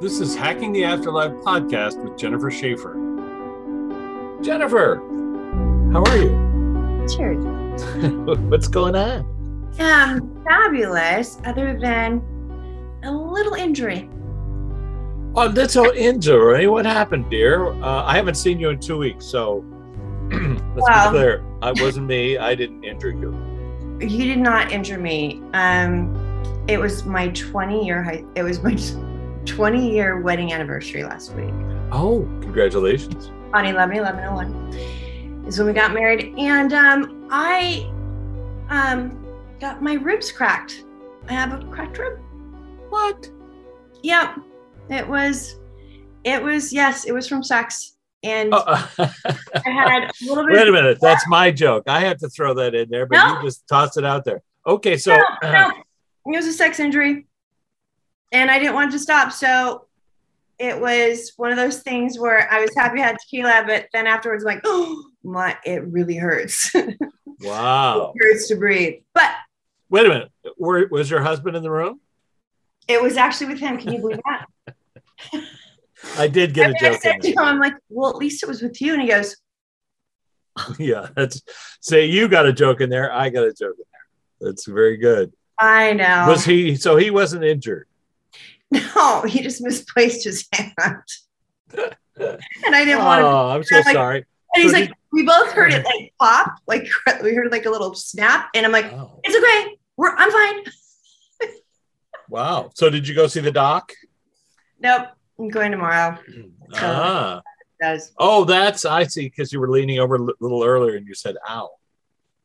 This is Hacking the Afterlife podcast with Jennifer Shaffer. Jennifer, how are you? Cheers. What's going on? Um, fabulous, other than a little injury. Oh, that's all injury. What happened, dear? Uh, I haven't seen you in two weeks, so let's Well- be clear. I wasn't me. I didn't injure you. You did not injure me. Um, it was my 20 year high, it was my 20 year wedding anniversary last week. Oh, congratulations. On 11 11 01 is when we got married. And um, I um, got my ribs cracked. I have a cracked rib. What? Yep. It was, it was, yes, it was from sex. And Oh, I had a little bit wait a minute. That's my joke. I have to throw that in there, but No. you just tossed it out there. Okay, so no, no. It was a sex injury. And I didn't want to stop. So it was one of those things where I was happy I had tequila, but then afterwards, like, oh my, it really hurts. Wow. it hurts to breathe. But Wait a minute. Were, was your husband in the room? it was actually with him. Can you believe that? I did get a I joke in said to him, I'm like, well, at least it was with you. And he goes, Yeah, that's say you got a joke in there. I got a joke in there. That's very good. I know. Was he? So he wasn't injured. No, he just misplaced his hand. and I didn't want to. Oh, I'm so I'm like- sorry. And he's so like, we both heard it like pop, like we heard like a little snap. And I'm like, Wow. it's okay. We're, I'm fine. wow. So did you go see the doc? Nope. I'm going tomorrow. Ah. Does Oh, that's I see. Because you were leaning over a little earlier and you said, "Ow."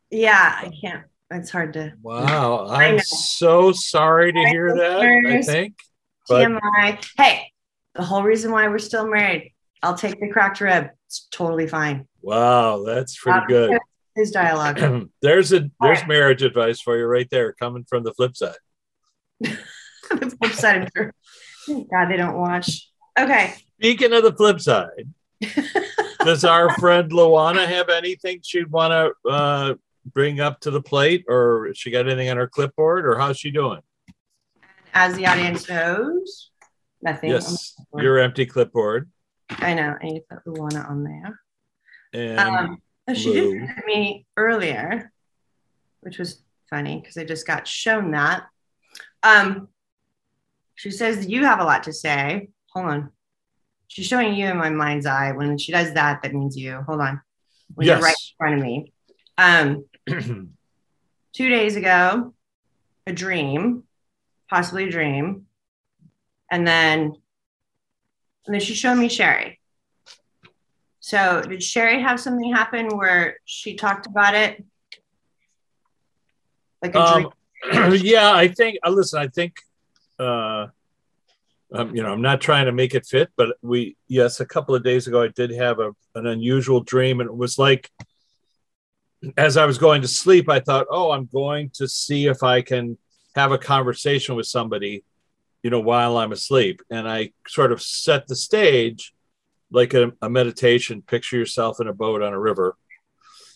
yeah, I can't. It's hard to Wow. I'm so sorry to hear that. I think. But TMI. Hey, the whole reason why we're still married, I'll take the cracked rib. It's totally fine. wow, that's pretty Um, good. His dialogue. there's a there's right. marriage advice for you right there, coming from the flip side. the flip side her. Thank God they don't watch. Okay. Speaking of the flip side, does our friend Luana have anything she'd want to uh, bring up to the plate, or she got anything on her clipboard, or how's she doing? As the audience knows, nothing. Yes, your empty clipboard, I know. I need to put Luana on there. and Um, oh, she did send me earlier, which was funny because I just got shown that. Um, she says you have a lot to say. Hold on. She's showing you in my mind's eye. When she does that, that means you. Hold on. When you're right in front of me. Um, two days ago, a dream, possibly dream, and then, and then she showed me Sherry. So did Sherry have something happen where she talked about it? Like a dream? um, yeah, I think. Uh, listen, I think. Uh, um, you know, I'm not trying to make it fit, but we, yes, a couple of days ago, I did have a, an unusual dream, and it was like, as I was going to sleep, I thought, oh, I'm going to see if I can have a conversation with somebody, you know, while I'm asleep. And I sort of set the stage like a, a meditation. Picture yourself in a boat on a river.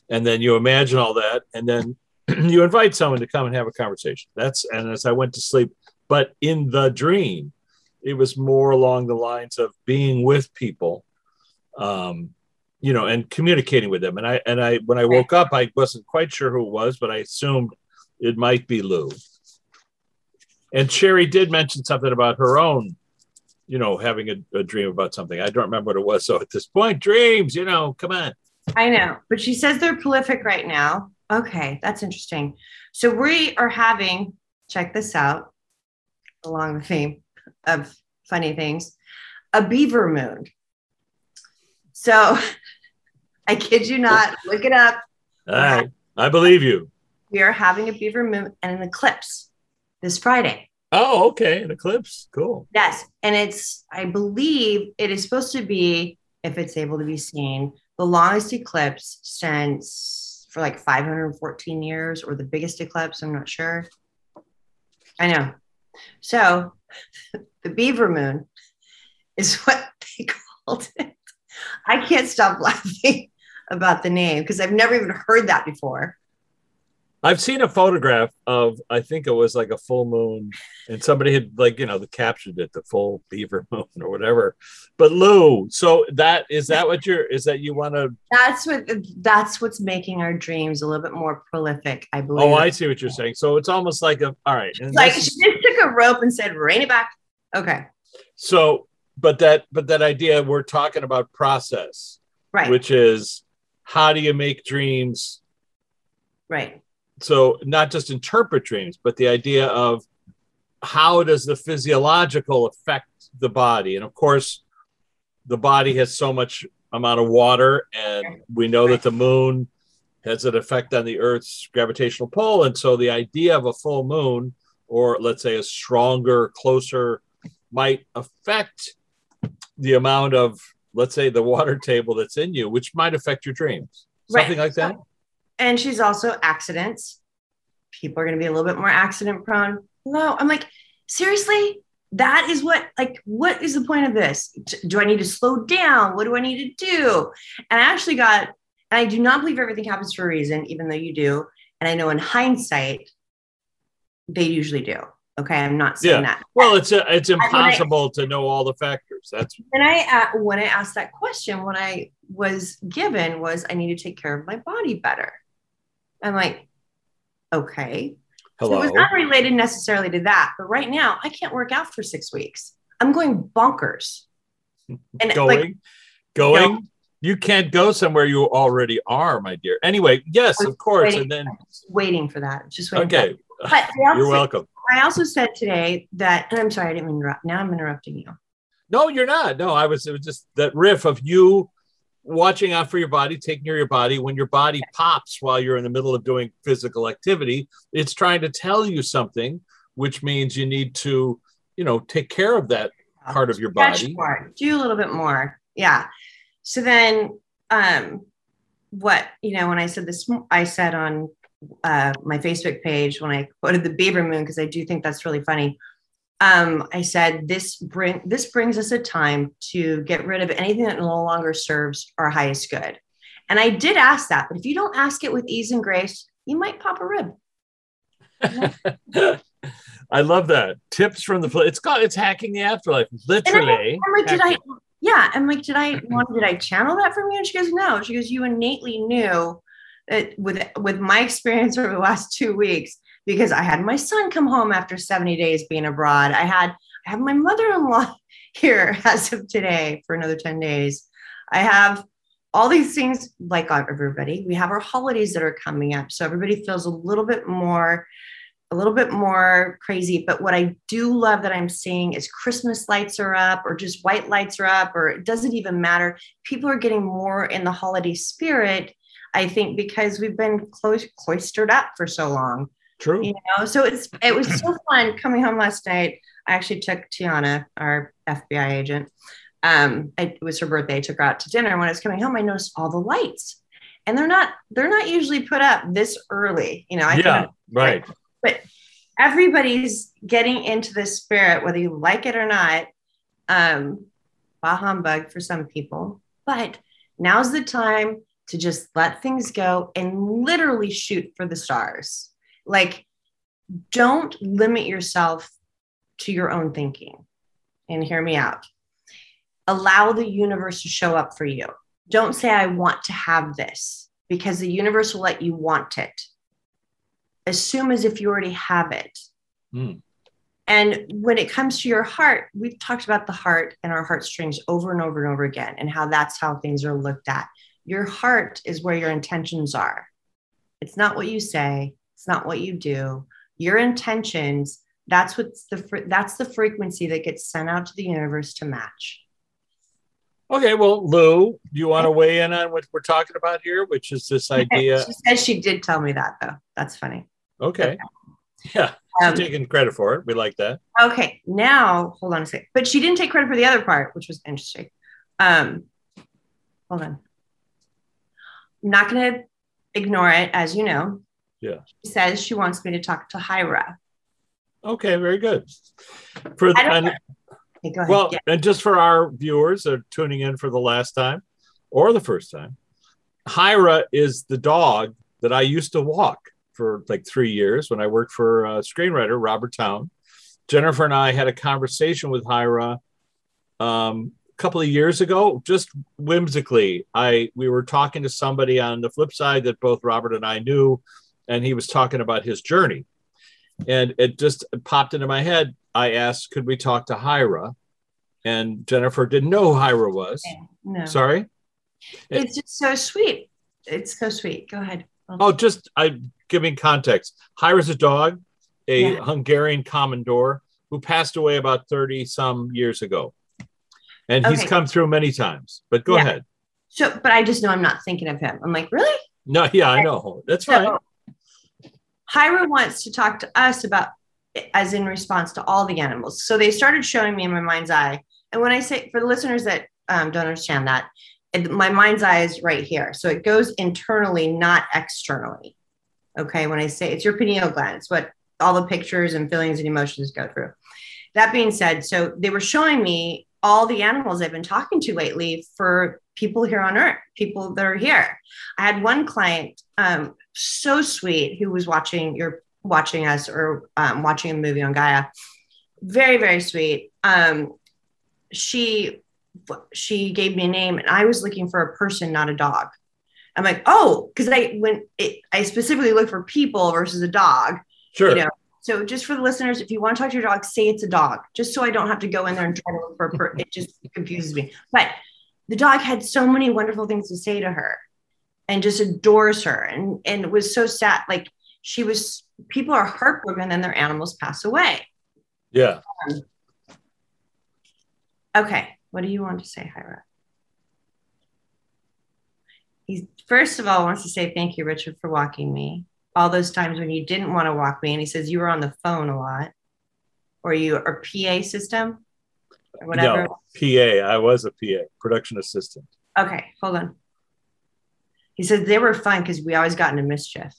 And then you imagine all that. And then you invite someone to come and have a conversation. That's, and as I went to sleep, but in the dream, it was more along the lines of being with people. Um, you know, and communicating with them. And I and I when I woke up, I wasn't quite sure who it was, but I assumed it might be Lou. And Sherry did mention something about her own, you know, having a, a dream about something. I don't remember what it was. So at this point, dreams, you know, come on. I know, but she says they're prolific right now. Okay, that's interesting. So we are having, check this out, along the theme of funny things, a beaver moon. So I kid you not, look it up. All right. I believe you. We are having a beaver moon and an eclipse this Friday. Oh, okay. An eclipse. Cool. Yes. And it's, I believe it is supposed to be, if it's able to be seen, the longest eclipse since for like 514 years or the biggest eclipse. I'm not sure. I know. So the beaver moon is what they called it. I can't stop laughing about the name because I've never even heard that before. I've seen a photograph of I think it was like a full moon, and somebody had like you know the captioned it the full beaver moon or whatever. But Lou, so that is that what you're is that you want to? That's what that's what's making our dreams a little bit more prolific. I believe. Oh, I see what you're saying. So it's almost like a all right. Like she just took a rope and said, "Rein it back." Okay. So, but that but that idea we're talking about process, right? Which is how do you make dreams right so not just interpret dreams but the idea of how does the physiological affect the body? And of course the body has so much amount of water and we know that the moon has an effect on the earth's gravitational pull. And so the idea of a full moon or let's say a stronger closer might affect the amount of let's say the water table that's in you which might affect your dreams. Something right. like that and she's also accidents people are going to be a little bit more accident prone no i'm like seriously that is what like what is the point of this do i need to slow down what do i need to do and i actually got and i do not believe everything happens for a reason even though you do and i know in hindsight they usually do Okay, I'm not saying yeah. that. Well, it's a, it's impossible I, to know all the factors. That's when I uh, when I asked that question, what I was given was I need to take care of my body better. I'm like, okay. Hello. So it was not related necessarily to that, but right now I can't work out for six weeks. I'm going bonkers. And going, like, going. You, know, you can't go somewhere you already are, my dear. Anyway, yes, of course. Waiting, and then waiting for that. Just waiting. Okay. But you're welcome. I also said today that, and I'm sorry, I didn't interrupt. Now I'm interrupting you. No, you're not. No, I was, it was just that riff of you watching out for your body, taking care of your body. When your body pops while you're in the middle of doing physical activity, it's trying to tell you something, which means you need to, you know, take care of that part of your body. More. Do a little bit more. Yeah. So then, um, what, you know, when I said this, I said on uh, my Facebook page when I quoted the Beaver Moon because I do think that's really funny. Um, I said this bring this brings us a time to get rid of anything that no longer serves our highest good. And I did ask that, but if you don't ask it with ease and grace, you might pop a rib. I love that. Tips from the it's called it's hacking the afterlife. Literally. I'm like, did I yeah, I'm like, did I want did I channel that from you? And she goes, No. She goes, You innately knew that with with my experience over the last two weeks because I had my son come home after 70 days being abroad. I had I have my mother-in-law here as of today for another 10 days. I have all these things like everybody. We have our holidays that are coming up. So everybody feels a little bit more a little bit more crazy. But what I do love that I'm seeing is Christmas lights are up, or just white lights are up, or it doesn't even matter. People are getting more in the holiday spirit I think because we've been cloistered up for so long. True. You know, so it's it was so fun coming home last night. I actually took Tiana, our FBI agent. Um, it was her birthday. I took her out to dinner. When I was coming home, I noticed all the lights, and they're not they're not usually put up this early. You know, I yeah, right. But everybody's getting into the spirit, whether you like it or not. Um, bah humbug for some people, but now's the time to just let things go and literally shoot for the stars. Like, don't limit yourself to your own thinking. And hear me out. Allow the universe to show up for you. Don't say, I want to have this, because the universe will let you want it. Assume as if you already have it. Mm. And when it comes to your heart, we've talked about the heart and our heartstrings over and over and over again, and how that's how things are looked at. Your heart is where your intentions are. It's not what you say, it's not what you do. Your intentions, that's what's the that's the frequency that gets sent out to the universe to match. Okay, well, Lou, do you want to weigh in on what we're talking about here, which is this idea? she said she did tell me that, though. That's funny. Okay. okay. Yeah, um, taking credit for it. We like that. Okay, now hold on a second. But she didn't take credit for the other part, which was interesting. Um, hold on. I'm not going to ignore it, as you know. Yeah. She says she wants me to talk to Hira. Okay, very good. For and, okay, well, yeah. and just for our viewers that are tuning in for the last time or the first time, Hira is the dog that I used to walk for like three years when I worked for a screenwriter Robert Towne. Jennifer and I had a conversation with Hira um, a couple of years ago, just whimsically. I we were talking to somebody on the flip side that both Robert and I knew, and he was talking about his journey, and it just popped into my head. I asked, "Could we talk to Hira?" And Jennifer didn't know who Hira was. No. Sorry. It's just so sweet. It's so sweet. Go ahead. Oh, just I giving context. Hira's a dog, a Yeah. Hungarian Komondor who passed away about 30 some years ago. And he's come through many times. But go Yeah. ahead. So, but I just know I'm not thinking of him. I'm like, really? No, yeah, I know. That's. So, Hira wants to talk to us about, as in response to all the animals. So they started showing me in my mind's eye. And when I say, for the listeners that um, don't understand that, it- my mind's eye is right here. So it goes internally, not externally. Okay. When I say it's your pineal gland, it's what all the pictures and feelings and emotions go through. That being said, so they were showing me all the animals I've been talking to lately for people here on earth, people that are here. I had one client, um, so sweet, who was watching your watching us or um, watching a movie on Gaia. Very, very sweet. Um, she she gave me a name, and I was looking for a person, not a dog. I'm like, oh, because I when it, I specifically look for people versus a dog. Sure. You know, so just for the listeners, if you want to talk to your dog, say it's a dog, just so I don't have to go in there and try to look for a per- it just confuses me. But the dog had so many wonderful things to say to her and just adores her and and it was so sad. Like she was people are heartbroken then their animals pass away. yeah. Okay. What do you want to say, Hira? He first of all wants to say thank you, Richard, for walking me. All those times when you didn't want to walk me, and he says you were on the phone a lot, or you or PA system, or whatever. No, PA. I was a PA, production assistant. Okay, hold on. He says they were fun because we always got into mischief.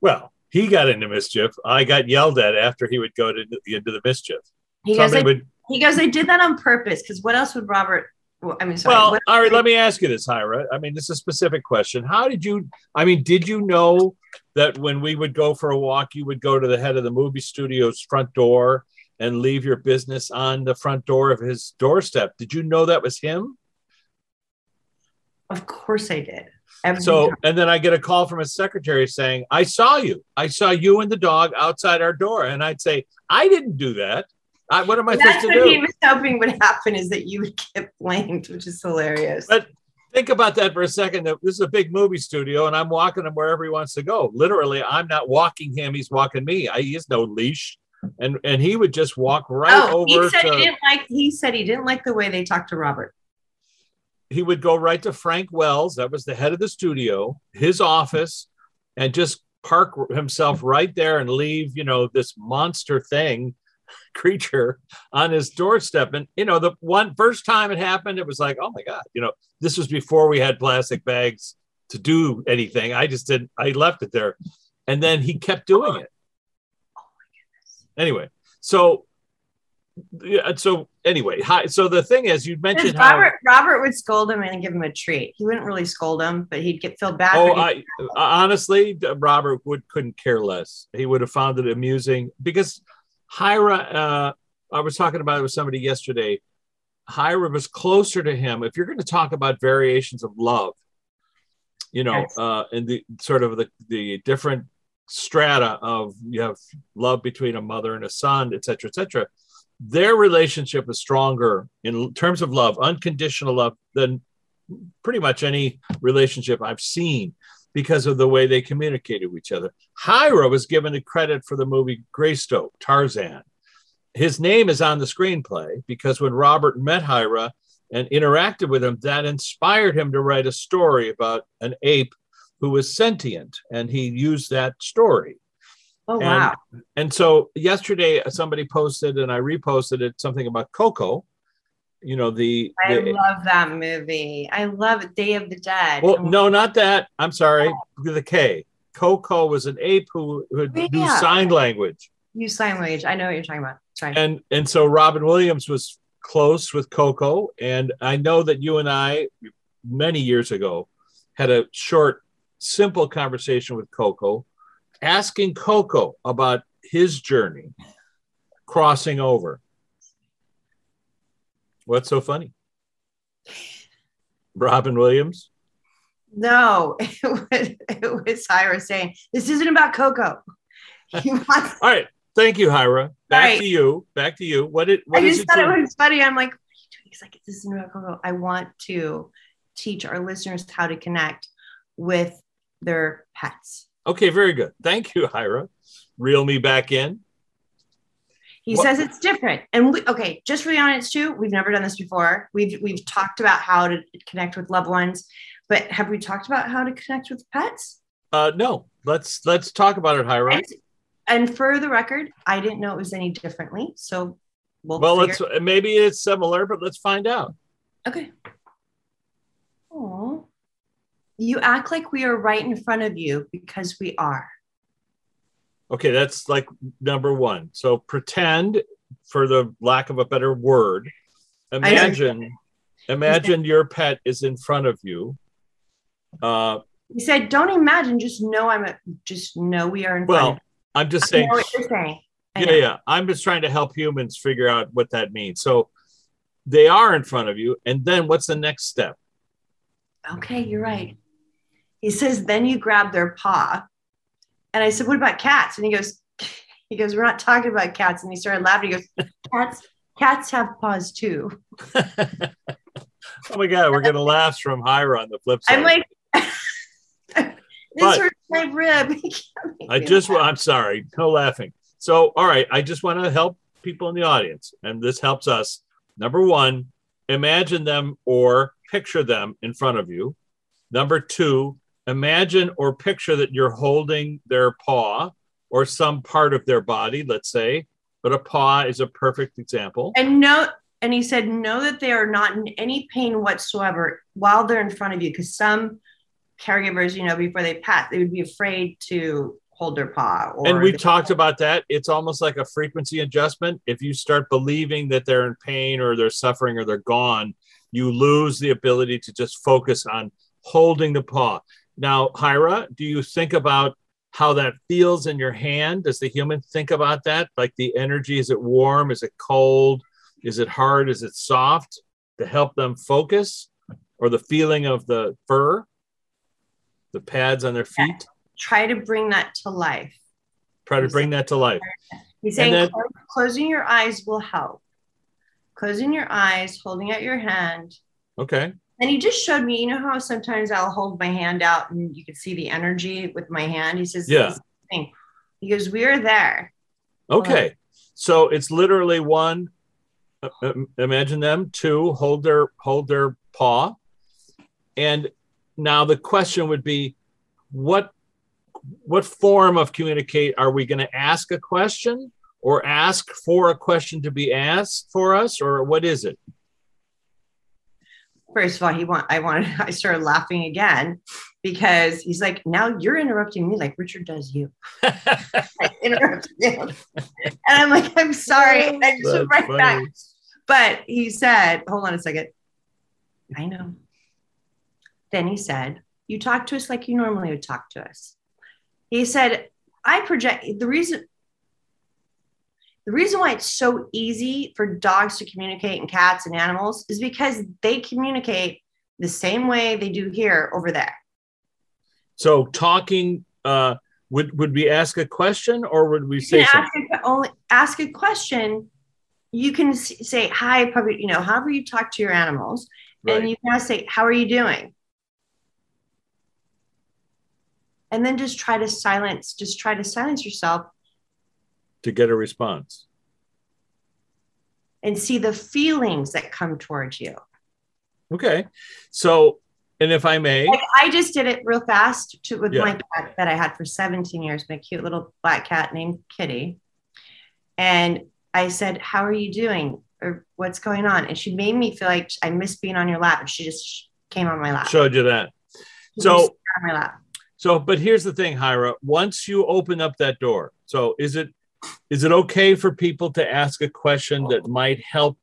Well, he got into mischief. I got yelled at after he would go to into the mischief. He goes, I, would he goes, I did that on purpose because what else would Robert? Well, I mean, sorry. well, what- all right, let me ask you this, Hira. I mean, this is a specific question. How did you, I mean, did you know that when we would go for a walk, you would go to the head of the movie studio's front door and leave your business on the front door of his doorstep? Did you know that was him? of course I did. Every So, time. and then I get a call from his secretary saying, I saw you. I saw you and the dog outside our door. And I'd say, I didn't do that. I, what am I that's supposed to what do? he was hoping would happen is that you would get blamed, which is hilarious. But think about that for a second. This is a big movie studio, and I'm walking him wherever he wants to go. Literally, I'm not walking him; he's walking me. I, he has no leash, and and he would just walk right oh, over he said to. he didn't like. He said he didn't like the way they talked to Robert. he would go right to Frank Wells, that was the head of the studio, his office, and just park himself right there and leave, you know, this monster thing creature on his doorstep. And, you know, the one first time it happened, it was like, oh my God, you know, this was before we had plastic bags to do anything. I just didn't, I left it there. And then he kept doing it. Anyway, so, yeah, so anyway, hi, so the thing is, you mentioned how. Robert Robert would scold him and give him a treat. He wouldn't really scold him, but he'd get feel bad. Oh. I honestly, Robert would couldn't care less. He would have found it amusing because Hira. Uh, I was talking about it with somebody yesterday. Hira was closer to him. If you're going to talk about variations of love, you know, Yes. uh, and the sort of the the different strata of you have love between a mother and a son, et cetera, et cetera. Their relationship is stronger in terms of love, unconditional love, than pretty much any relationship I've seen because of the way they communicated with each other. Hira was given the credit for the movie Greystoke, Tarzan. His name is on the screenplay because when Robert met Hira and interacted with him, that inspired him to write a story about an ape who was sentient, and he used that story. oh and- wow. And so yesterday, somebody posted, and I reposted it, something about Koko. You know the, I love that movie. I love it. Day of the Dead. Well, no, not that. I'm sorry. The K. Koko was an ape who, who oh, knew sign language, You sign language. I know what you're talking about. Sorry. and and so Robin Williams was close with Koko, and I know that you and I many years ago had a short simple conversation with Koko, asking Koko about his journey crossing over. What's so funny? Robin Williams? No, it was, it was Hira saying, This isn't about Koko. Wants- All right. Thank you, Hira. Back right. to you. Back to you. What did what I just thought it was funny. I'm like, what are you doing? He's like, this isn't about Koko. I want to teach our listeners how to connect with their pets. Okay, very good. Thank you, Hira. Reel me back in. He what? says it's different. And we, okay, just for the audience too, we've never done this before. We've we've talked about how to connect with loved ones, but have we talked about how to connect with pets? Uh, no. Let's let's talk about it, Hira. And, and for the record, I didn't know it was any differently. So we'll well, let's maybe it's similar, but let's find out. Okay. Oh, you act like we are right in front of you because we are. Okay, that's like number one. So pretend, for the lack of a better word, imagine, imagine your pet is in front of you. Uh, he said, "Don't imagine, just know I'm a, just know we are in well, front." Well, I'm just saying. what you're saying. yeah, yeah. I'm just trying to help humans figure out what that means. So they are in front of you, and then what's the next step? Okay, you're right. He says, then you grab their paw. And I said, what about cats? And he goes, he goes, we're not talking about cats. And he started laughing. He goes, cats, cats have paws too. oh my God, we're getting laughs from Hira on the flip side. I'm like, this hurts my rib. I just, laugh. I'm sorry, no laughing. So, all right, I just want to help people in the audience, and this helps us. Number one, imagine them or picture them in front of you. Number two, imagine or picture that you're holding their paw or some part of their body, let's say, but a paw is a perfect example. And no, and he said, know that they are not in any pain whatsoever while they're in front of you. Because some caregivers, you know, before they pat, they would be afraid to hold their paw. and we talked about that. It's almost like a frequency adjustment. If you start believing that they're in pain or they're suffering or they're gone, you lose the ability to just focus on holding the paw. Now, Hira, do you think about how that feels in your hand? Does the human think about that? Like the energy, is it warm? Is it cold? Is it hard? Is it soft to help them focus? Or the feeling of the fur, the pads on their feet? Try to bring that to life. Try to bring that to life. He's saying then, closing your eyes will help closing your eyes, holding out your hand. Okay. And he just showed me, you know how sometimes I'll hold my hand out and you can see the energy with my hand. He says, Yeah. Thing. He goes, We're there. Okay. So it's literally one, uh, uh, imagine them, two, hold their hold their paw. And now the question would be, what what form of communicate are we going to ask a question or ask for a question to be asked for us or what is it first of all he want i wanted i started laughing again because he's like now you're interrupting me like richard does you. Interrupt him. And i'm like i'm sorry. And i just went right funny. back. But he said hold on a second. I know. Then he said you talk to us like you normally would talk to us. He said i project the reason the reason why it's so easy for dogs to communicate and cats and animals is because they communicate the same way they do here over there. So talking uh, would would we ask a question or would we say ask a, only ask a question? You can say hi, puppy. You know, however you talk to your animals, right. and you can say, "How are you doing?" And then just try to silence. Just try to silence yourself to get a response and see the feelings that come towards you. Okay. So, and if I may, like I just did it real fast to, with yeah. my cat that I had for 17 years, my cute little black cat named Kitty. And I said, How are you doing? Or what's going on? And she made me feel like I miss being on your lap. And she just came on my lap. Showed you that. She so, on my lap. So, but here's the thing, Hira. Once you open up that door, so is it is it okay for people to ask a question that might help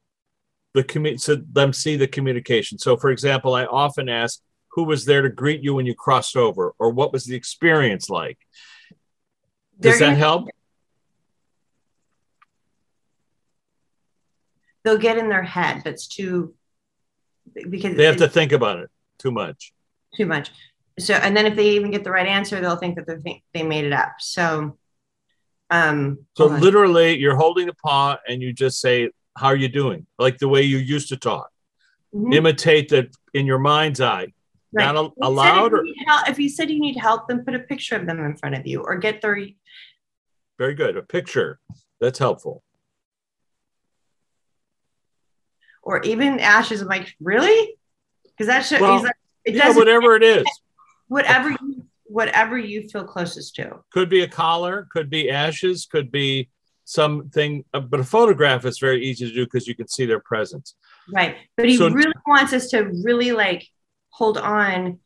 the commu- so them see the communication? So, for example, I often ask, who was there to greet you when you crossed over, or what was the experience like? Does They're that help? They'll get in their head. but it's too because They have to think about it too much. too much. So, and then if they even get the right answer, they'll think that they they made it up. So, um, So literally, you're holding a paw and you just say, "How are you doing?" Like the way you used to talk. Mhm. Imitate that in your mind's eye. Right. Not al- If you said allowed, If you, or need help, if you said you need help, then put a picture of them in front of you, or get their very good. A picture that's helpful. or even Ash is like, really? Because that should. Well, like, it Yeah, whatever it is. whatever you, whatever you feel closest to. Could be a collar, could be ashes, could be something. uh, But a photograph is very easy to do because you can see their presence. Right. But he So- really wants us to really like hold on,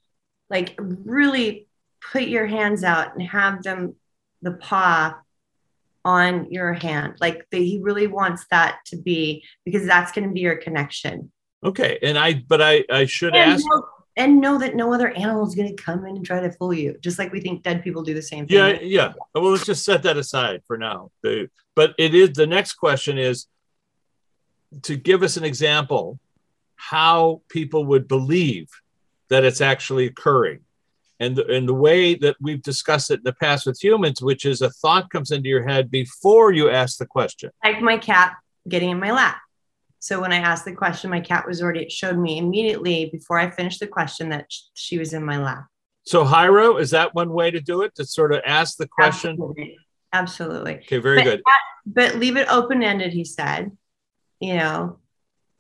like really put your hands out and have them, the paw on your hand. Like the, he really wants that to be because that's going to be your connection. Okay, and I, but I, I should And ask. And know that no other animal is going to come in and try to fool you, just like we think dead people do the same thing. Yeah, yeah. Well, let's just set that aside for now. But it is the next question is to give us an example how people would believe that it's actually occurring. And the, and the way that we've discussed it in the past with humans, which is a thought comes into your head before you ask the question. like my cat getting in my lap. So when I asked the question, my cat was already, it showed me immediately before I finished the question that she was in my lap. So, Hira, is that one way to do it? To sort of ask the question? Absolutely. Absolutely. Okay, very But- good. But leave it open ended, he said. You know,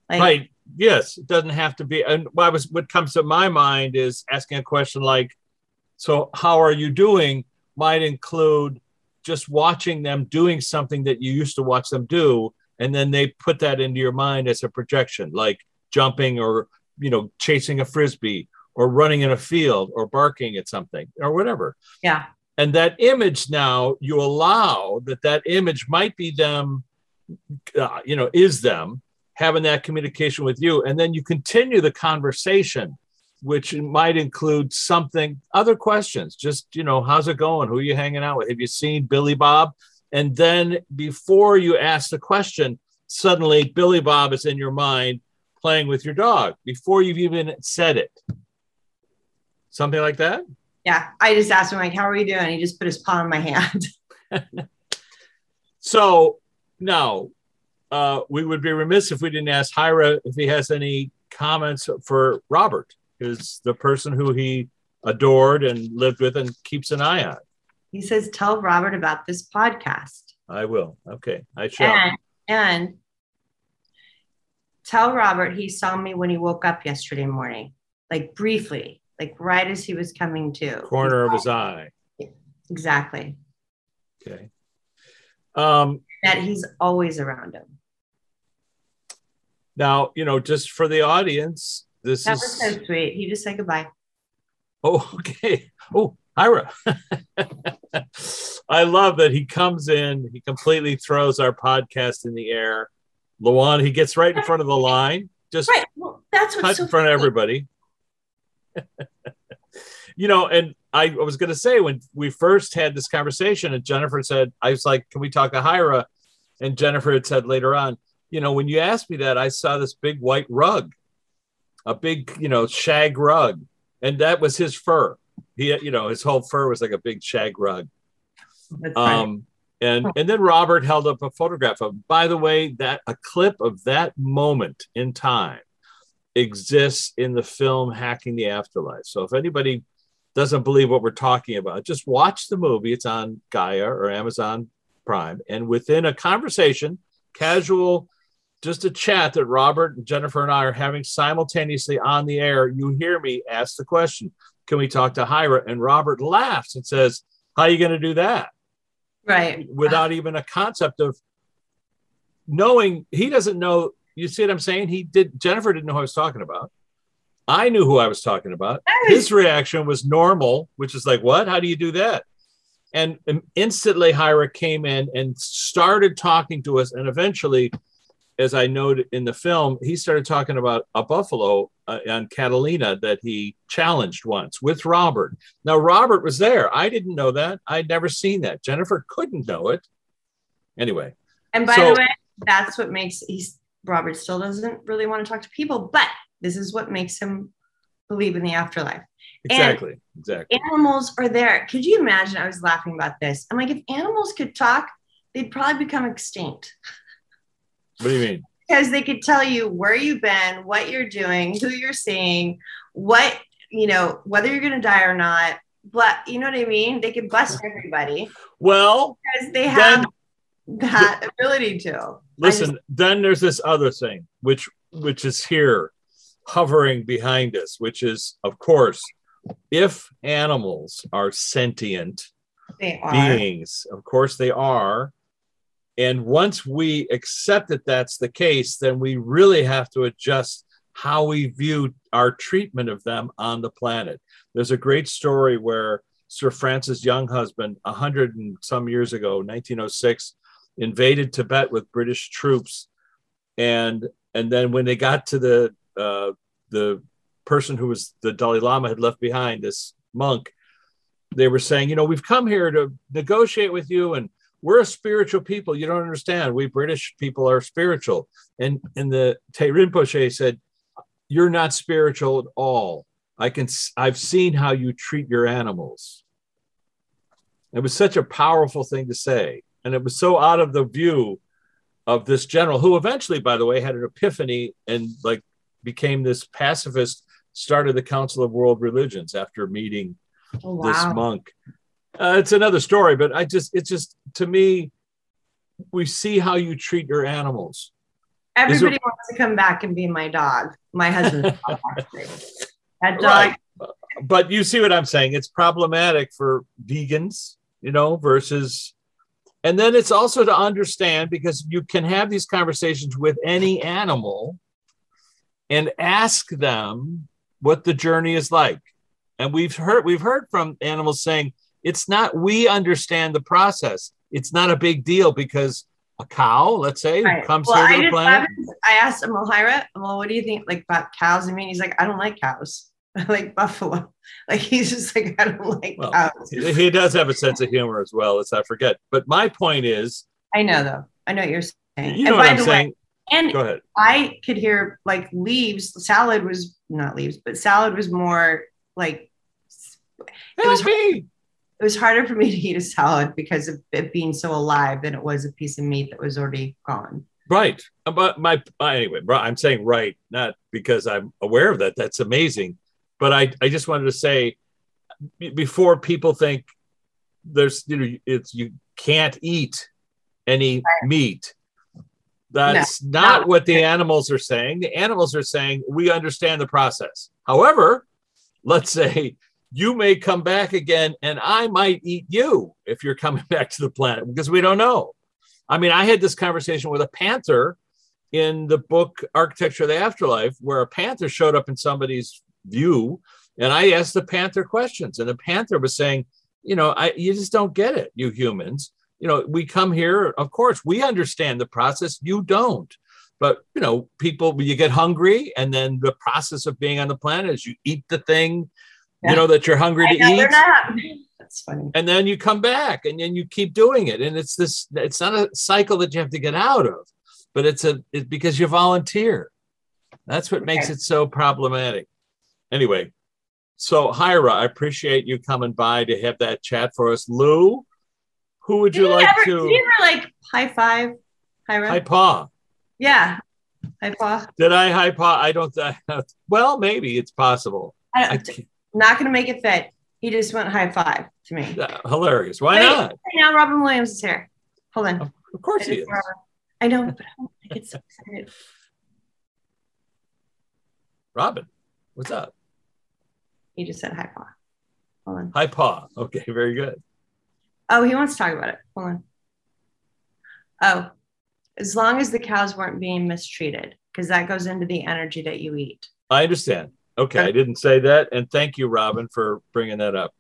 like, right yes it doesn't have to be and what was what comes to my mind is asking a question like so how are you doing might include just watching them doing something that you used to watch them do and then they put that into your mind as a projection like jumping or you know chasing a frisbee or running in a field or barking at something or whatever. Yeah. and that image now you allow that that image might be them uh, you know is them having that communication with you. And then you continue the conversation which might include something other questions just you know how's it going? Who are you hanging out with? Have you seen billy bob and then before you ask the question suddenly billy bob is in your mind playing with your dog before you've even said it something like that Yeah. I just asked him, like, how are you doing? He just put his paw on my hand. So now uh, we would be remiss if we didn't ask Hira if he has any comments for Robert, who's the person who he adored and lived with and keeps an eye on. He says, tell Robert about this podcast. I will. Okay, I shall. And, and tell Robert he saw me when he woke up yesterday morning, like briefly, like right as he was coming to. Corner of his eye. Exactly. Okay. Um, That he's always around him. now, you know, just for the audience, this That is. was so sweet. He just said goodbye. Oh, okay. Oh, Ira. I love that he comes in, he completely throws our podcast in the air. Luan, he gets right in front of the line, just Right. Well, that's what's so in front of everybody. you know, and I, I was going to say when we first had this conversation, and Jennifer said, I was like, can we talk to Hira? And Jennifer had said later on, you know, when you asked me that, I saw this big white rug, a big, you know, shag rug, and that was his fur. He, you know, his whole fur was like a big shag rug. That's. Um, and and then Robert held up a photograph of. By the way, that a clip of that moment in time exists in the film Hacking the Afterlife. So if anybody doesn't believe what we're talking about, just watch the movie. It's on Gaia or Amazon Prime, and within a conversation, casual, just a chat that Robert and Jennifer and I are having simultaneously on the air, you hear me ask the question, "Can we talk to Hira?" And Robert laughs and says, "How are you going to do that?" right. without even a concept of knowing he doesn't know you see what i'm saying he did jennifer didn't know who i was talking about i knew who i was talking about his reaction was normal which is like what how do you do that and um, instantly hira came in and started talking to us and eventually as I noted in the film, he started talking about a buffalo uh, on Catalina that he challenged once with Robert. Now, Robert was there. I didn't know that. I'd never seen that. Jennifer couldn't know it. Anyway. And by So- the way, that's what makes he's Robert still doesn't really want to talk to people, but this is what makes him believe in the afterlife. Exactly. exactly. Animals are there. Could you imagine? I was laughing about this. I'm like, if animals could talk, they'd probably become extinct What do you mean? because they could tell you where you've been, what you're doing, who you're seeing, what, you know, whether you're going to die or not. But you know what I mean? They could bust everybody Well, because they have then that ability to. listen, then there's this other thing, which which is here hovering behind us, which is, of course, if animals are sentient, They are. beings. Of course, they are. And once we accept that that's the case, then we really have to adjust how we view our treatment of them on the planet. There's a great story where Sir Francis Younghusband, a hundred and some years ago, 1906, invaded Tibet with British troops, and and then when they got to the uh, the person who was the Dalai Lama had left behind, this monk, they were saying, you know, we've come here to negotiate with you and we're a spiritual people. You don't understand. We British people are spiritual. And and the Te Rinpoche said, You're not spiritual at all. I can I've seen how you treat your animals. It was such a powerful thing to say. And it was so out of the view of this general, who eventually, by the way, had an epiphany and like became this pacifist, started the Council of World Religions after meeting Oh, this monk. Uh, it's another story, but I just, it's just to me, we see how you treat your animals. Everybody wants to come back and be my dog. My husband's dog, actually. That dog. Right. But you see what I'm saying? It's problematic for vegans, you know, versus, and then it's also to understand because you can have these conversations with any animal and ask them what the journey is like. And we've heard we've heard from animals saying it's not we understand the process. It's not a big deal because a cow, let's say, Right. comes Well, here I, to the just, planet. I asked Amilhira, well, what do you think like about cows? I mean, he's like, I don't like cows. I like buffalo. Like he's just like, I don't like Well, cows. He does have a sense of humor as well, let's not forget. But my point is, I know though. I know what you're saying. you and know by what I'm the saying. way, and Go ahead. I could hear like leaves. Salad was not leaves, but salad was more like it was- me. It was harder for me to eat a salad because of it being so alive than it was a piece of meat that was already gone. Right. Uh, But my uh, anyway, bro, I'm saying right, not because I'm aware of that. That's amazing. But I, I just wanted to say before people think there's you know it's you can't eat any meat. That's not no. what the animals are saying. The animals are saying we understand the process. However, let's say you may come back again and I might eat you if you're coming back to the planet because we don't know. I mean, I had this conversation with a panther in the book Architecture of the Afterlife, where a panther showed up in somebody's view, and I asked the panther questions, and the panther was saying, "You know, I you just don't get it, you humans. You know, we come here, of course, we understand the process. You don't." But you know, people, you get hungry, and then the process of being on the planet is you eat the thing, Yeah. you know, that you're hungry I to know eat they're not. That's funny. and then you come back and then you keep doing it and it's this it's not a cycle that you have to get out of but it's a it's because you volunteer that's what makes it so problematic anyway so Hira, i appreciate you coming by to have that chat for us lou who would Did you you, like ever, to did you ever like high five? hira High hi paw Yeah. High paw. did i hi paw i don't well maybe it's possible I, I can't- not going to make it fit. He just went high five to me. uh, hilarious why Wait. not Hey, now Robin Williams is here. Hold on. of course he is I know, but I get so excited. robin what's up He just said high paw. Hold on. hi paw okay very good Oh, he wants to talk about it. Hold on. Oh, as long as the cows weren't being mistreated, because that goes into the energy that you eat. I understand. Okay, I didn't say that, and thank you, Robin, for bringing that up.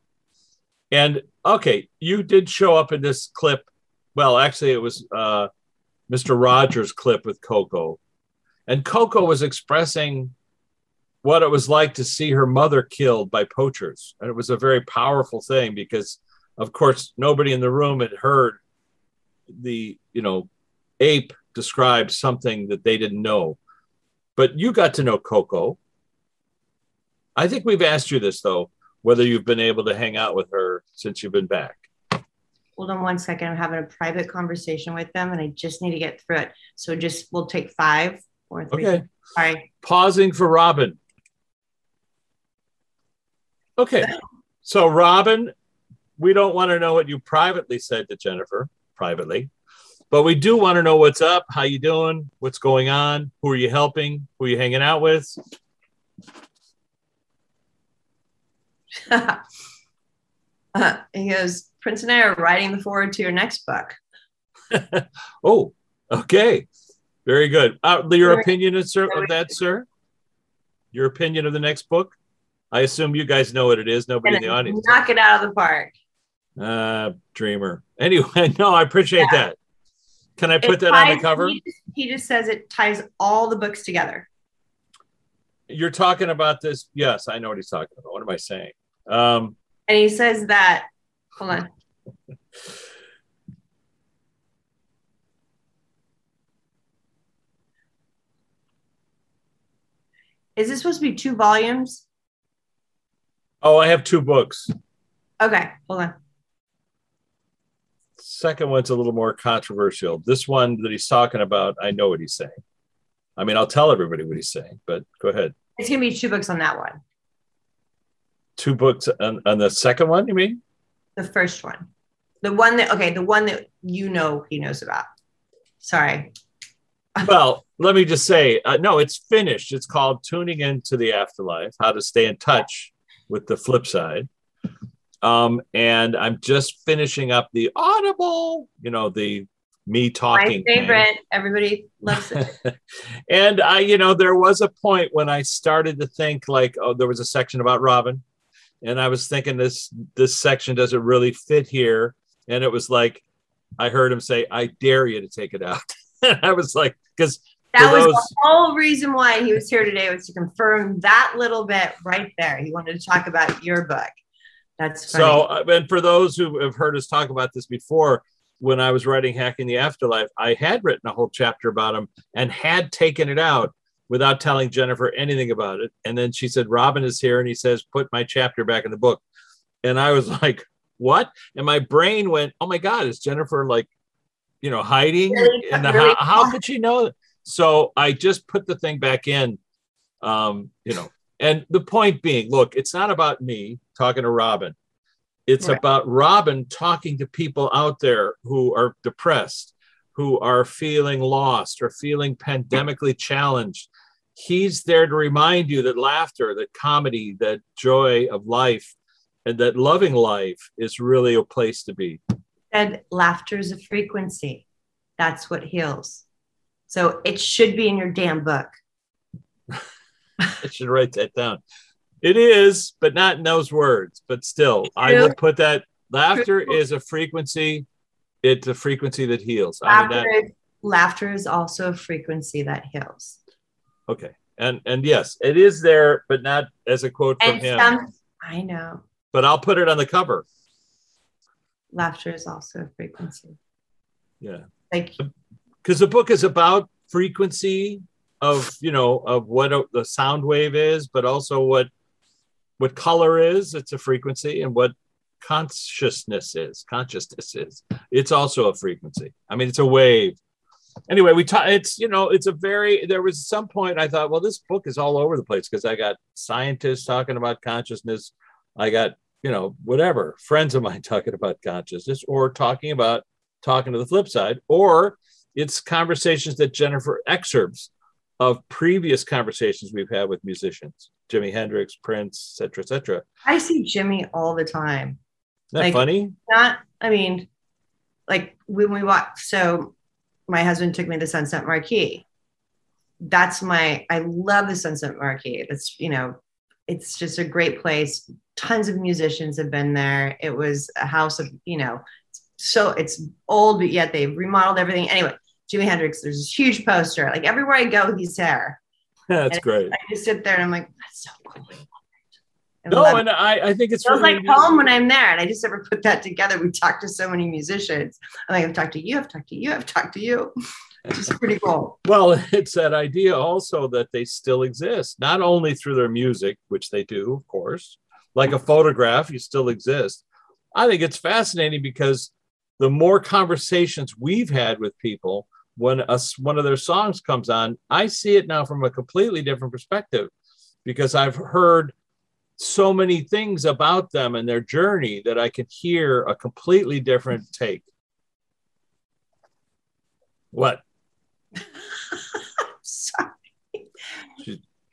And okay, you did show up in this clip. Well, actually, it was uh, Mr. Rogers clip with Koko. And Koko was expressing what it was like to see her mother killed by poachers. And it was a very powerful thing because, of course, nobody in the room had heard the, you know, ape describe something that they didn't know. But you got to know Koko. I think we've asked you this, though, whether you've been able to hang out with her since you've been back. Hold on one second. I'm having a private conversation with them and I just need to get through it. So just we'll take five or three. Okay. Sorry. Pausing for Robin. Okay. So, Robin, we don't want to know what you privately said to Jennifer, privately, but we do want to know what's up, how you doing, what's going on, who are you helping, who are you hanging out with. uh, he goes, Prince and I are writing the foreword to your next book. oh, okay. Very good. Uh, your opinion of, sir, of that, sir? Your opinion of the next book? I assume you guys know what it is. Nobody in the audience. Knock it out of the park. Uh, dreamer. Anyway, no, I appreciate yeah. that. Can I put it that ties, on the cover? He just, he just says it ties all the books together. You're talking about this. Yes, I know what he's talking about. What am I saying? Um, and he says that, hold on. Is this supposed to be two volumes? Oh, I have two books. Okay, hold on. Second one's a little more controversial. This one that he's talking about, I know what he's saying. I mean, I'll tell everybody what he's saying, but go ahead. It's going to be two books on that one. Two books and, on the second one, you mean? The first one. The one that, okay, the one that you know he knows about. Sorry. well, let me just say, uh, no, it's finished. It's called Tuning Into the Afterlife How to Stay in Touch with the flip side. Um, and I'm just finishing up the Audible, you know, the me talking. My favorite. Thing. Everybody loves it. and I, you know, there was a point when I started to think like, oh, there was a section about Robin, and I was thinking this this section doesn't really fit here. And it was like, I heard him say, "I dare you to take it out." And I was like, because that was those, the whole reason why he was here today was to confirm that little bit right there. He wanted to talk about your book. That's funny. so. Uh, and for those who have heard us talk about this before, when I was writing Hacking the Afterlife, I had written a whole chapter about him and had taken it out without telling Jennifer anything about it. And then she said, "Robin is here," and he says, "Put my chapter back in the book." And I was like, "What?" And my brain went, "Oh my God, is Jennifer like, you know, hiding?" Really, and really how, how could she know? So I just put the thing back in, um, you know. And the point being, look, it's not about me talking to Robin. It's right. about Robin talking to people out there who are depressed, who are feeling lost or feeling pandemically challenged. He's there to remind you that laughter, that comedy, that joy of life, and that loving life is really a place to be. And laughter is a frequency. That's what heals. So it should be in your damn book. I should write that down. It is, but not in those words. But still, I would put that laughter is a frequency. It's a frequency that heals. Laughter, I mean, that, laughter is also a frequency that heals. Okay. And and yes, it is there, but not as a quote from and him. Some, I know. But I'll put it on the cover. Laughter is also a frequency. Yeah. Like because the book is about frequency of you know of what a, the sound wave is but also what what color is it's a frequency and what consciousness is consciousness is it's also a frequency i mean it's a wave anyway we talk it's you know it's a very there was some point i thought well this book is all over the place because i got scientists talking about consciousness i got you know whatever friends of mine talking about consciousness or talking about talking to the flip side or it's conversations that Jennifer excerpts of previous conversations we've had with musicians, Jimi Hendrix, Prince, etc., etc. I see Jimmy all the time. Isn't like, funny? Not, I mean, like when we walk. So my husband took me to Sunset Marquis. That's my. I love the Sunset Marquis. That's you know, it's just a great place. Tons of musicians have been there. It was a house of you know so it's old, but yet they've remodeled everything. Anyway, Jimi Hendrix. There's this huge poster. Like everywhere I go, he's there. That's And great. I just sit there and I'm like, that's so cool. I No, and I, I think it's It feels really like home when I'm there, and I just never put that together. We talked to so many musicians. I'm like, I've talked to you, I've talked to you, I've talked to you. It's just pretty cool. Well, it's that idea also that they still exist, not only through their music, which they do, of course, like a photograph, you still exist. I think it's fascinating because the more conversations we've had with people when a, one of their songs comes on, I see it now from a completely different perspective because I've heard so many things about them and their journey that I can hear a completely different take. What? Sorry.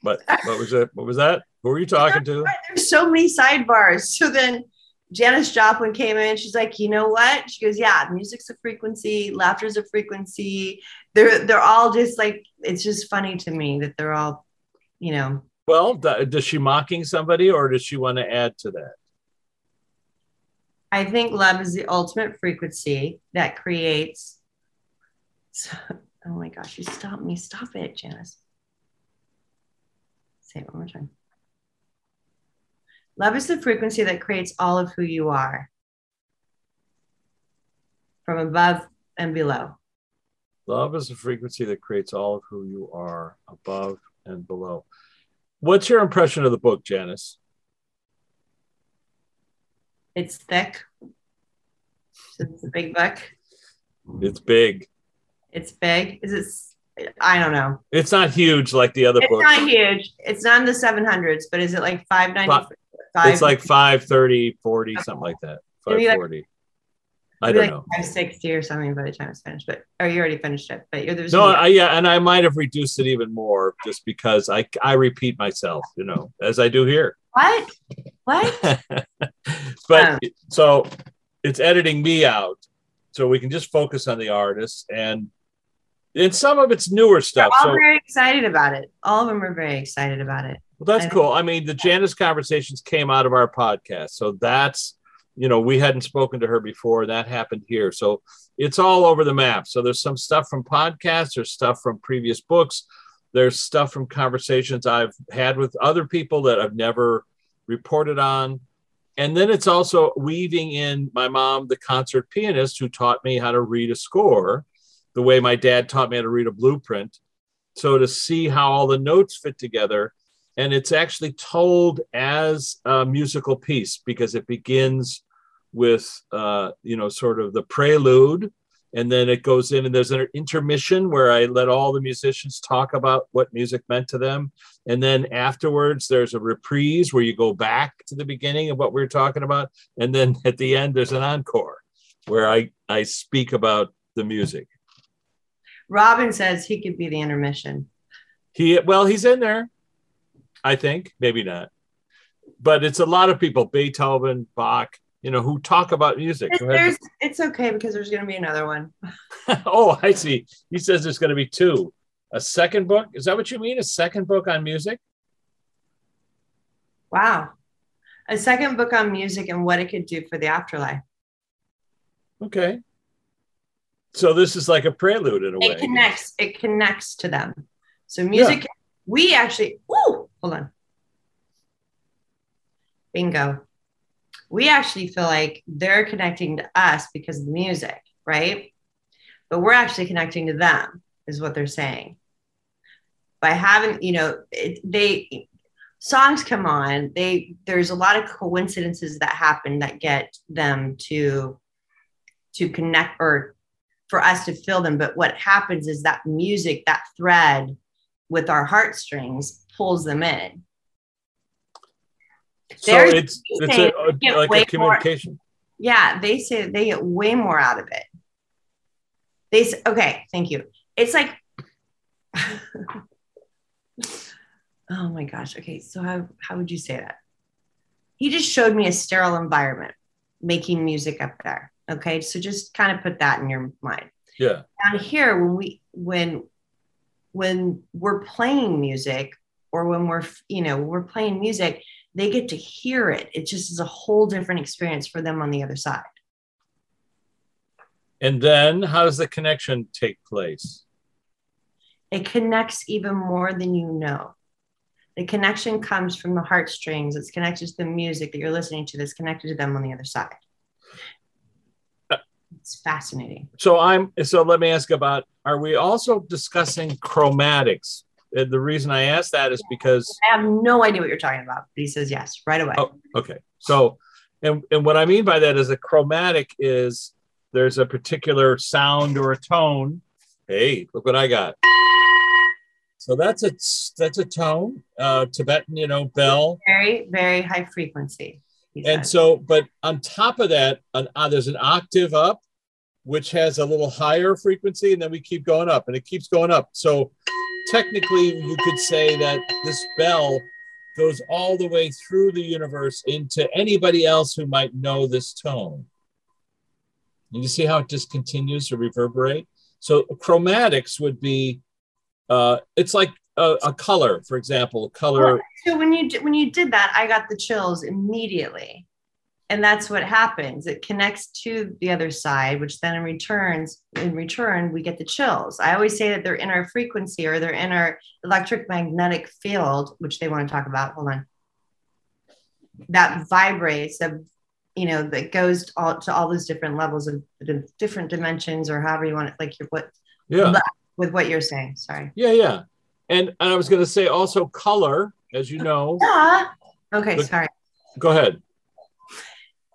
What? What was it? What was that? Who were you talking to? There's so many sidebars. So then Janis Joplin came in. She's like, you know what? She goes, yeah, music's a frequency, laughter's a frequency. They're they're all just like it's just funny to me that they're all, you know, Well, th- does she mocking somebody or does she want to add to that? I think love is the ultimate frequency that creates. oh my gosh, you stop me. Stop it, Janis. Say it one more time. Love is the frequency that creates all of who you are from above and below. Love is the frequency that creates all of who you are above and below. What's your impression of the book, Janis? It's thick. It's a big book. It's big. It's big. Is it? I don't know. It's not huge like the other It's books. It's not huge. It's not in the 700s, but is it like 590? It's like 530, 40, something like that. Maybe like- 540. I don't like know. sixty or something by the time it's finished, but or you already finished it. But you're there's No, I, yeah, and I might have reduced it even more just because I I repeat myself, you know, as I do here. what? What? but oh. so it's editing me out so we can just focus on the artist and and some of it's newer They're stuff all so very excited about it. All of them are very excited about it. well, that's I- cool i mean the janis conversations came out of our podcast so that's you know we hadn't spoken to her before that happened here. So it's all over the map. So there's some stuff from podcasts there's stuff from previous books there's stuff from conversations i've had with other people that i've never reported on. And then it's also weaving in my mom the concert pianist who taught me how to read a score the way my dad taught me how to read a blueprint so to see how all the notes fit together. And it's actually told as a musical piece because it begins with uh, you know sort of the prelude. And then it goes in and there's an intermission where i let all the musicians talk about what music meant to them. And then afterwards there's a reprise where you go back to the beginning of what we were talking about. And then at the end there's an encore where i i speak about the music. Robin says he could be the intermission. he well he's in there i think. Maybe not. But it's a lot of people beethoven bach you know who talk about music Go ahead. There's, it's okay because there's going to be another one. oh i see he says there's going to be two a second book is that what you mean a second book on music Wow. A second book on music and what it could do for the afterlife. okay so this is like a prelude in a way It connects. It connects to them. So music. We actually. Ooh, hold on. Bingo. We actually feel like they're connecting to us because of the music, right? But we're actually connecting to them, is what they're saying. By having, you know, it, they songs come on. They there's a lot of coincidences that happen that get them to to connect or for us to feel them. But what happens is that music, that thread with our heartstrings pulls them in. So it's it's saying a, like a communication Yeah, they say they get way more out of it. They say, okay, thank you. It's like, oh my gosh. Okay, so how how would you say that? He just showed me a sterile environment making music up there. Okay, so just kind of put that in your mind. yeah down here when we when when we're playing music or when we're you know we're playing music they get to hear it it just is a whole different experience for them on the other side And then how does the connection take place? It connects even more than you know. The connection comes from the heartstrings. It's connected to the music that you're listening to that's connected to them on the other side. Uh, it's fascinating. So I'm so let me ask about are we also discussing chromatics? And the reason I ask that is because I have no idea what you're talking about. But he says yes right away. Oh, okay. So and, and what I mean by that is a chromatic is there's a particular sound or a tone. Hey, look what I got. So that's a that's a tone, uh, Tibetan, you know, bell. Very very high frequency. And so, but on top of that, an, uh, there's an octave up, which has a little higher frequency, and then we keep going up, and it keeps going up. So technically, you could say that this bell goes all the way through the universe into anybody else who might know this tone. And you see how it just continues to reverberate? So chromatics would be, uh, it's like a, a color, for example, color. So when you when you did that, I got the chills immediately, and that's what happens. It connects to the other side, which then in returns in return we get the chills. I always say that they're in our frequency or they're in our electric magnetic field, which they want to talk about. Hold on. That vibrates of you know that goes all, to all those different levels of different dimensions or however you want it like your what yeah with what you're saying sorry yeah yeah and, and I was going to say also color, as you know. Yeah. Okay, sorry. Go ahead.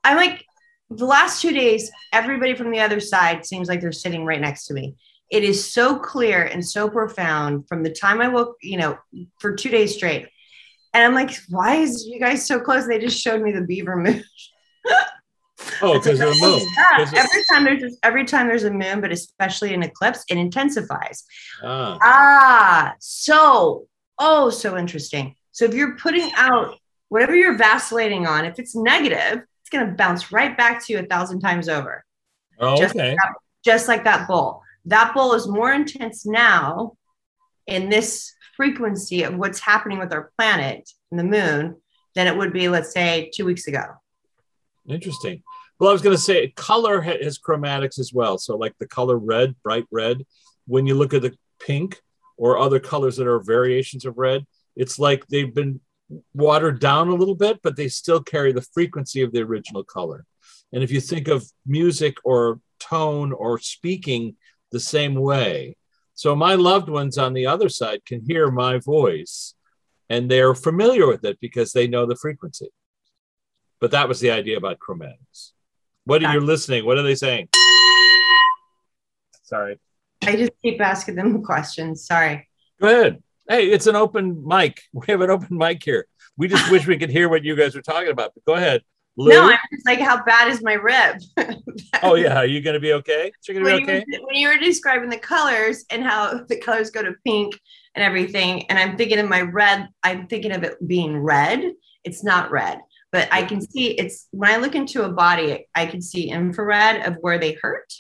I'm like the last two days, everybody from the other side seems like they're sitting right next to me. It is so clear and so profound from the time I woke, you know, for two days straight. And I'm like, why is you guys so close? They just showed me the beaver moon. Oh, because of the moon. Yeah. Every time there's just, every time there's a moon, but especially an eclipse, it intensifies. Ah. ah, so oh, so interesting. So if you're putting out whatever you're vacillating on, if it's negative, going to bounce right back to you a thousand times over. Oh, just okay. Like that, just like that bull. That bull is more intense now in this frequency of what's happening with our planet and the moon than it would be, let's say, two weeks ago. Interesting. Well, I was going to say color has chromatics as well. So, like the color red, bright red, when you look at the pink or other colors that are variations of red, it's like they've been watered down a little bit, but they still carry the frequency of the original color. And if you think of music or tone or speaking the same way, so my loved ones on the other side can hear my voice and they're familiar with it because they know the frequency. But that was the idea about chromatics. What are you listening? What are they saying? Sorry. I just keep asking them questions. Sorry. Go ahead. Hey, it's an open mic. We have an open mic here. We just wish we could hear what you guys are talking about. But go ahead. Lou? No, I'm just like, how bad is my rib? oh yeah, are you gonna be okay? Gonna when be okay. You were, when you were describing the colors and how the colors go to pink and everything, and I'm thinking of my red. I'm thinking of it being red. It's not red but I can see it's when I look into a body, I can see infrared of where they hurt.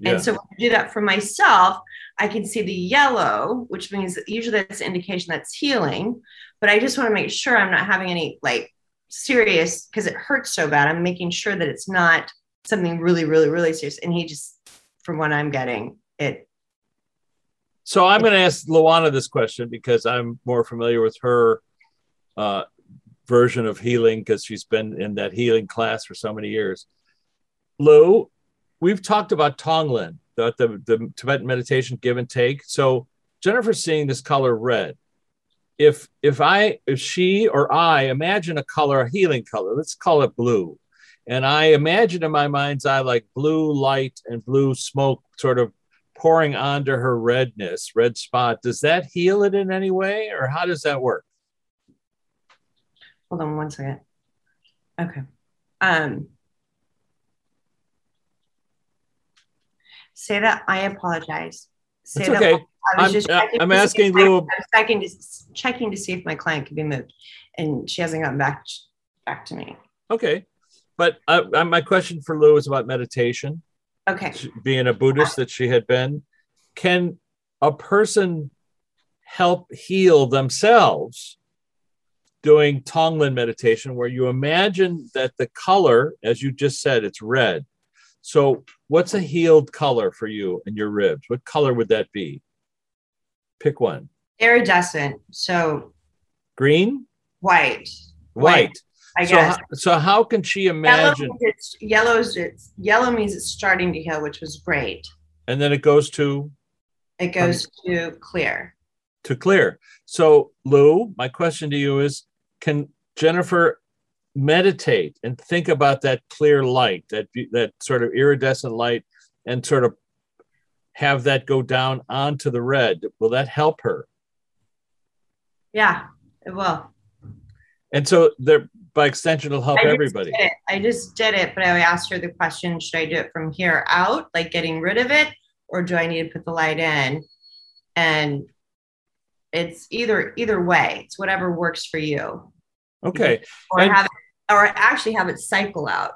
Yeah. And so when I do that for myself, I can see the yellow, which means usually that's an indication that's healing. But I just want to make sure I'm not having any like serious because it hurts so bad. I'm making sure that it's not something really, really, really serious. And he just, from what I'm getting, it. So I'm going to ask Luana this question because I'm more familiar with her uh, version of healing because she's been in that healing class for so many years. Lou, we've talked about Tonglen, the, the, the Tibetan meditation give and take. So Jennifer's seeing this color red. If if I if she or I imagine a color, a healing color, let's call it blue. And I imagine in my mind's eye like blue light and blue smoke sort of pouring onto her redness, red spot. Does that heal it in any way, or how does that work? Hold on one second. Okay. Um, say that I apologize. Say That's okay. I was I'm, just uh, I'm asking Lou. I was checking to, checking to see if my client could be moved, and she hasn't gotten back back to me. Okay, but uh, uh my question for Lou is about meditation. Okay, being a Buddhist that she had been, can a person help heal themselves doing Tonglen meditation, where you imagine that the color, as you just said, it's red. So, what's a healed color for you and your ribs? What color would that be? Pick one. Iridescent. So Green, white. white. I So, guess. how, so how can she imagine? means it's, yellow's it's yellow means it's starting to heal, which was great. And then it goes to It goes to clear. to clear. So, Lou, my question to you is: Can Jennifer meditate and think about that clear light, that that sort of iridescent light, and sort of have that go down onto the red? Will that help her? Yeah, it will. And so, there, by extension, it'll help I everybody. I just did it, but I asked her the question: Should I do it from here out, like getting rid of it, or do I need to put the light in? And it's either either way. It's whatever works for you, Okay. or And- have it, or actually have it cycle out.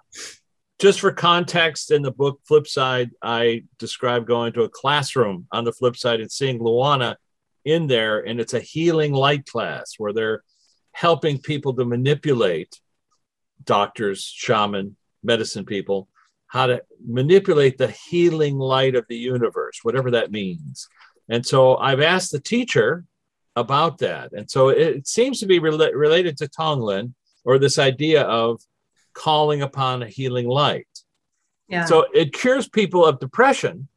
just for context in the book flip side i describe going to a classroom on the flip side and seeing luana in there and it's a healing light class where they're helping people to manipulate doctors shaman medicine people how to manipulate the healing light of the universe whatever that means. And so i've asked the teacher about that. And so it, seems to be rela- related to tonglen or this idea of calling upon a healing light. Yeah. So it cures people of depression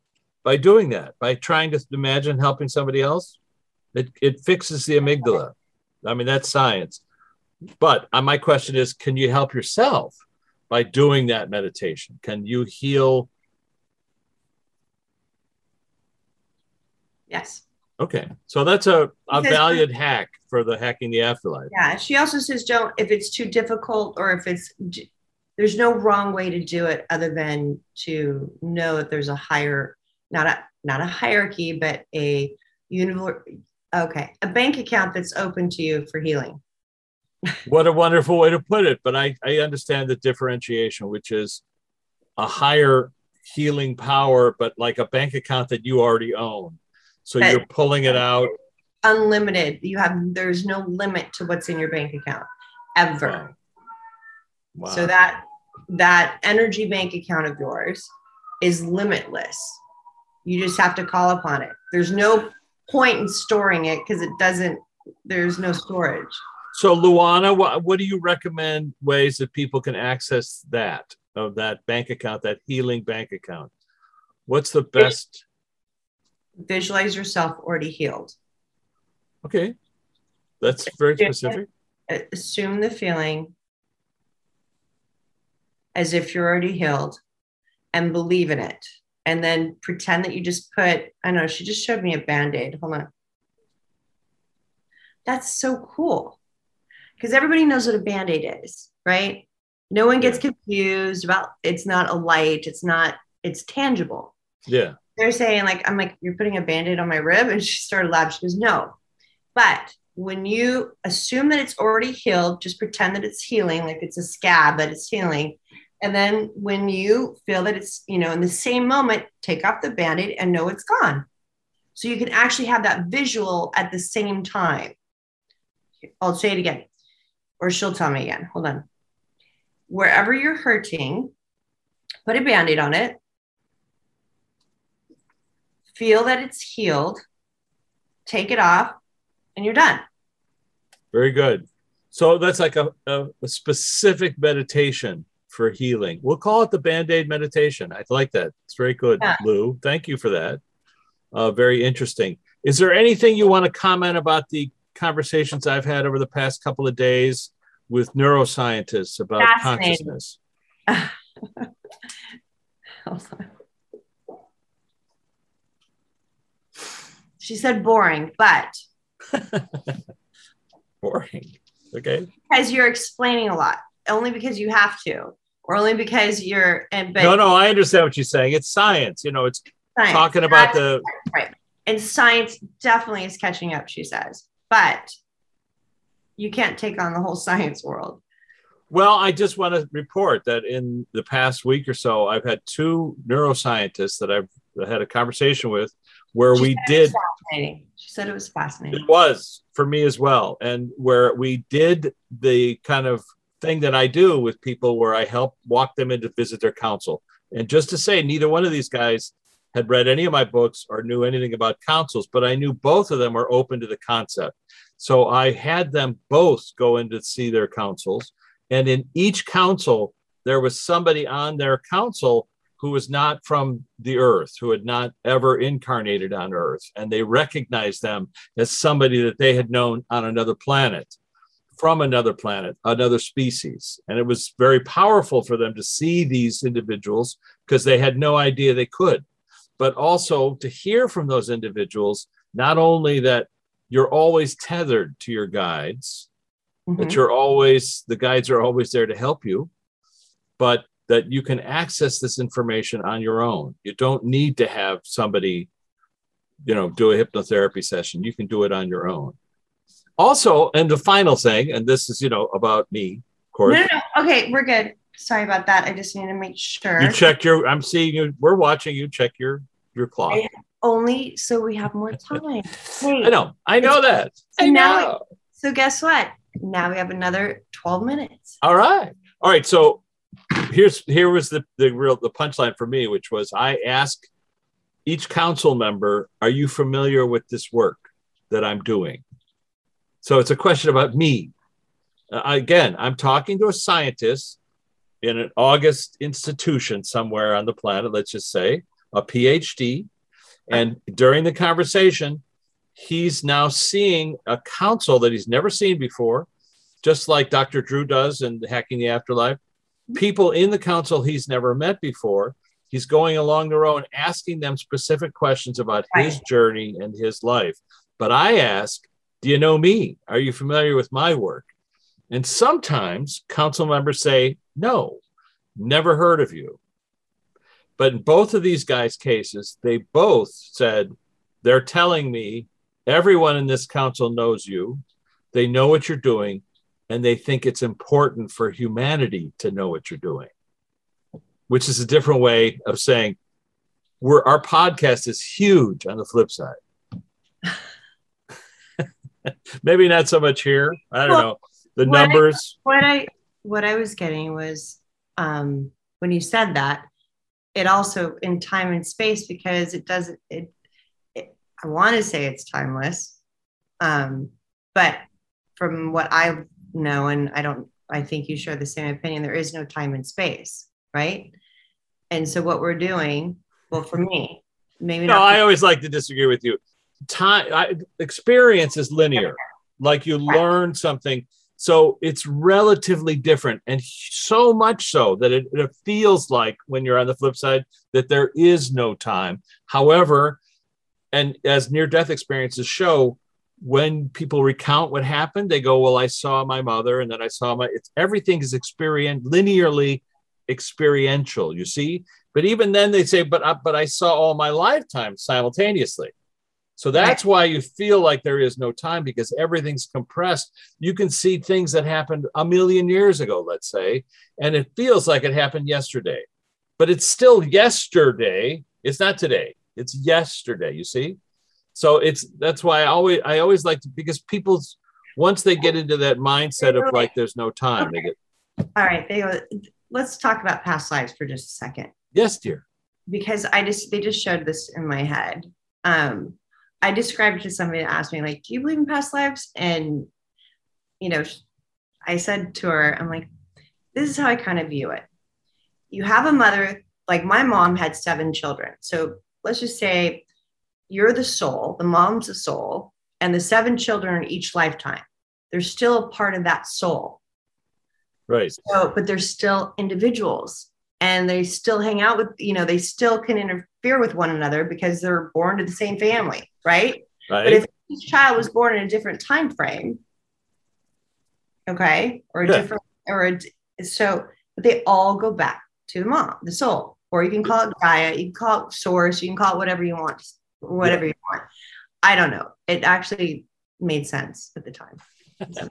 by doing that, by trying to imagine helping somebody else. It, it fixes the amygdala. I mean, that's science. But uh, my question is can you help yourself by doing that meditation? Can you heal? yes. Okay. So that's a, a Because- valued hack for the hacking the afterlife. Yeah. She also says, don't if it's too difficult or if it's there's no wrong way to do it other than to know that there's a higher, not a not a hierarchy, but a universe. Okay, a bank account that's open to you for healing. What a wonderful way to put it. But I, I understand the differentiation, which is a higher healing power, but like a bank account that you already own. So That- you're pulling it out. Unlimited. You have there's no limit to what's in your bank account ever. Wow. Wow. So that that energy bank account of yours is limitless. You just have to call upon it. There's no point in storing it because it doesn't. There's no storage. so Luana, what, what do you recommend ways that people can access that of that bank account, that healing bank account? What's the best? Visualize yourself already healed. Okay. That's very specific. Assume the feeling as if you're already healed and believe in it. And then pretend that you just put, I know, she just showed me a band aid. Hold on. That's so cool. Because everybody knows what a band aid is, right? No one gets confused about it's not a light, it's not, it's tangible. Yeah. They're saying, like, I'm like, you're putting a band aid on my rib. And she started laughing. She goes, no. But when you assume that it's already healed, just pretend that it's healing, like it's a scab that it's healing. And then when you feel that it's, you know, in the same moment, take off the band aid and know it's gone. So you can actually have that visual at the same time. I'll say it again, or she'll tell me again. Hold on. Wherever you're hurting, put a band aid on it. Feel that it's healed, take it off, and you're done. Very good. So that's like a, a, a specific meditation for healing. We'll call it the Band Aid meditation. I like that. It's very good, Yeah. Lou. Thank you for that. Uh, very interesting. Is there anything you want to comment about the conversations I've had over the past couple of days with neuroscientists about consciousness? Hold on. She said boring, but Boring. Okay. because you're explaining a lot, only because you have to, or only because you're and but no, no, I understand what you're saying. It's science. You know, it's science. talking about the right. and science definitely is catching up, she says. But you can't take on the whole science world. Well, I just want to report that in the past week or so, I've had two neuroscientists that I've had a conversation with where She we did, fascinating. She said it was fascinating. it was for me as well, and where we did the kind of thing that I do with people where I help walk them in to visit their council. And just to say, neither one of these guys had read any of my books or knew anything about councils, but I knew both of them were open to the concept. So I had them both go in to see their councils. And in each council, there was somebody on their council who was not from the earth, who had not ever incarnated on earth. And they recognized them as somebody that they had known on another planet, from another planet, another species. And it was very powerful for them to see these individuals because they had no idea they could but also to hear from those individuals, not only that you're always tethered to your guides, mm-hmm. that you're always, the guides are always there to help you, but that you can access this information on your own. You don't need to have somebody, you know, do a hypnotherapy session. You can do it on your own. Also, and the final thing, and this is, you know, about me, of course. No, no. Okay, we're good sorry about that. I just need to make sure. You check your. I'm seeing you. We're watching you. Check your your clock. Only so we have more time. Hey, I know. I know that. So I now. Know. So guess what? Now we have another 12 minutes. All right. All right. So here's here was the the real the punchline for me, which was I ask each council member, "Are you familiar with this work that I'm doing?" So it's a question about me. Uh, again, I'm talking to a scientist in an August institution somewhere on the planet, let's just say, a PhD. And during the conversation, he's now seeing a council that he's never seen before, just like Dr. Drew does in Hacking the Afterlife. People in the council he's never met before. He's going along the road asking them specific questions about right. his journey and his life. But I ask, Do you know me? Are you familiar with my work? And sometimes council members say, No, never heard of you. But in both of these guys' cases, they both said, They're telling me everyone in this council knows you, they know what you're doing, and they think it's important for humanity to know what you're doing, which is a different way of saying, we're, our podcast is huge on the flip side. Maybe not so much here. I don't well, know the what numbers. I, what I what I was getting was um, when you said that, it also in time and space because it doesn't. It, it I want to say it's timeless, um, but from what I know, and I don't, I think you share the same opinion. There is no time and space, right? And so what we're doing, well, for me, maybe. No, not I always like to disagree with you. Time I, experience is linear. Like you right. learn something so it's relatively different, and so much so that it, it, feels like when you're on the flip side that there is no time. However, and as near death experiences show, when people recount what happened, they go, "Well, I saw my mother, and then I saw my." It's everything is experience linearly experiential. You see, but even then they say, "But uh, but I saw all my lifetime simultaneously." So that's why you feel like there is no time because everything's compressed. You can see things that happened a million years ago, let's say, and it feels like it happened yesterday. But it's still yesterday. It's not today. It's yesterday, you see? So it's that's why I always I always like to because people's once they get into that mindset of like there's no time, okay. they get all right. They go, let's talk about past lives for just a second. Yes, dear. Because I just they just showed this in my head. Um, I described it to somebody that asked me, like, do you believe in past lives? And, you know, I said to her, I'm like, this is how I kind of view it. You have a mother, like my mom had seven children. So let's just say you're the soul, the mom's the soul, and the seven children are each lifetime. They're still a part of that soul. Right. So, but they're still individuals and they still hang out with, you know, they still can interfere with one another because they're born to the same family right? Right. But if each child was born in a different time frame, okay, or a yeah. different, or a, so, but they all go back to the mom, the soul, or you can call it Gaia, you can call it source, you can call it whatever you want, whatever yeah. you want. I don't know. It actually made sense at the time.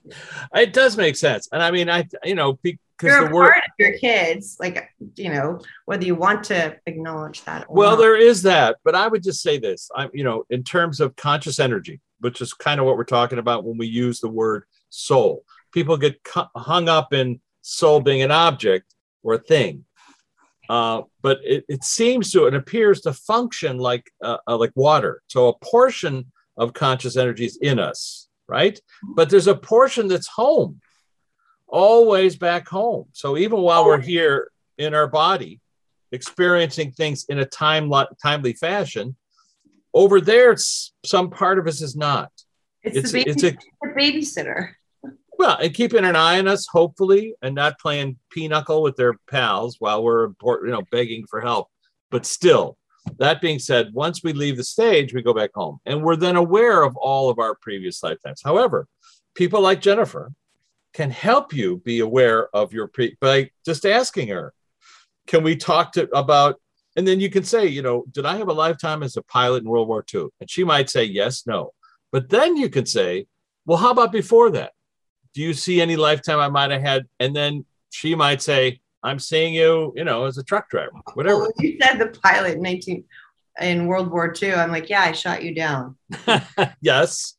it does make sense, and I mean, I you know you're a word, part of your kids, like you know, whether you want to acknowledge that. well, not. there is that, but I would just say this: I'm, you know, in terms of conscious energy, which is kind of what we're talking about when we use the word soul. People get hung up in soul being an object or a thing. Uh, but it, it seems to, it appears to function like uh, uh, like water. So a portion of conscious energy is in us, right? But there's a portion that's home, always back home. So even while we're here in our body, experiencing things in a time timely fashion, over there, it's, some part of us is not. It's, it's, the, baby, it's a, a babysitter. Well, and keeping an eye on us, hopefully, and not playing pinochle with their pals while we're you know begging for help. But still, that being said, once we leave the stage, we go back home, and we're then aware of all of our previous lifetimes. However, people like Jennifer can help you be aware of your pre by just asking her, "Can we talk to about?" And then you can say, you know, did I have a lifetime as a pilot in World War II? And she might say yes, no. But then you can say, well, how about before that? Do you see any lifetime I might have had? And then she might say, I'm seeing you, you know, as a truck driver, whatever. Well, you said the pilot in 19 in World War II. I'm like, yeah, I shot you down. yes.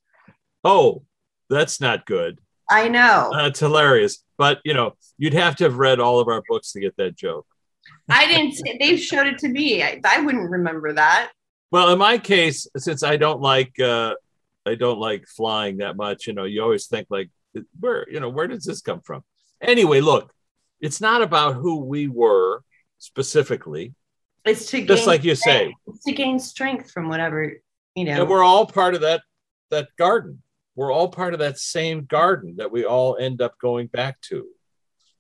Oh, that's not good. I know. That's hilarious. But you know, you'd have to have read all of our books to get that joke. I didn't. They showed it to me. I, I wouldn't remember that. Well, in my case, since I don't like uh, I don't like flying that much, you know, you always think like where you know where does this come from? Anyway look it's not about who we were specifically. It's to just like you say. it's to gain strength from whatever you know. And we're all part of that that garden. We're all part of that same garden that we all end up going back to.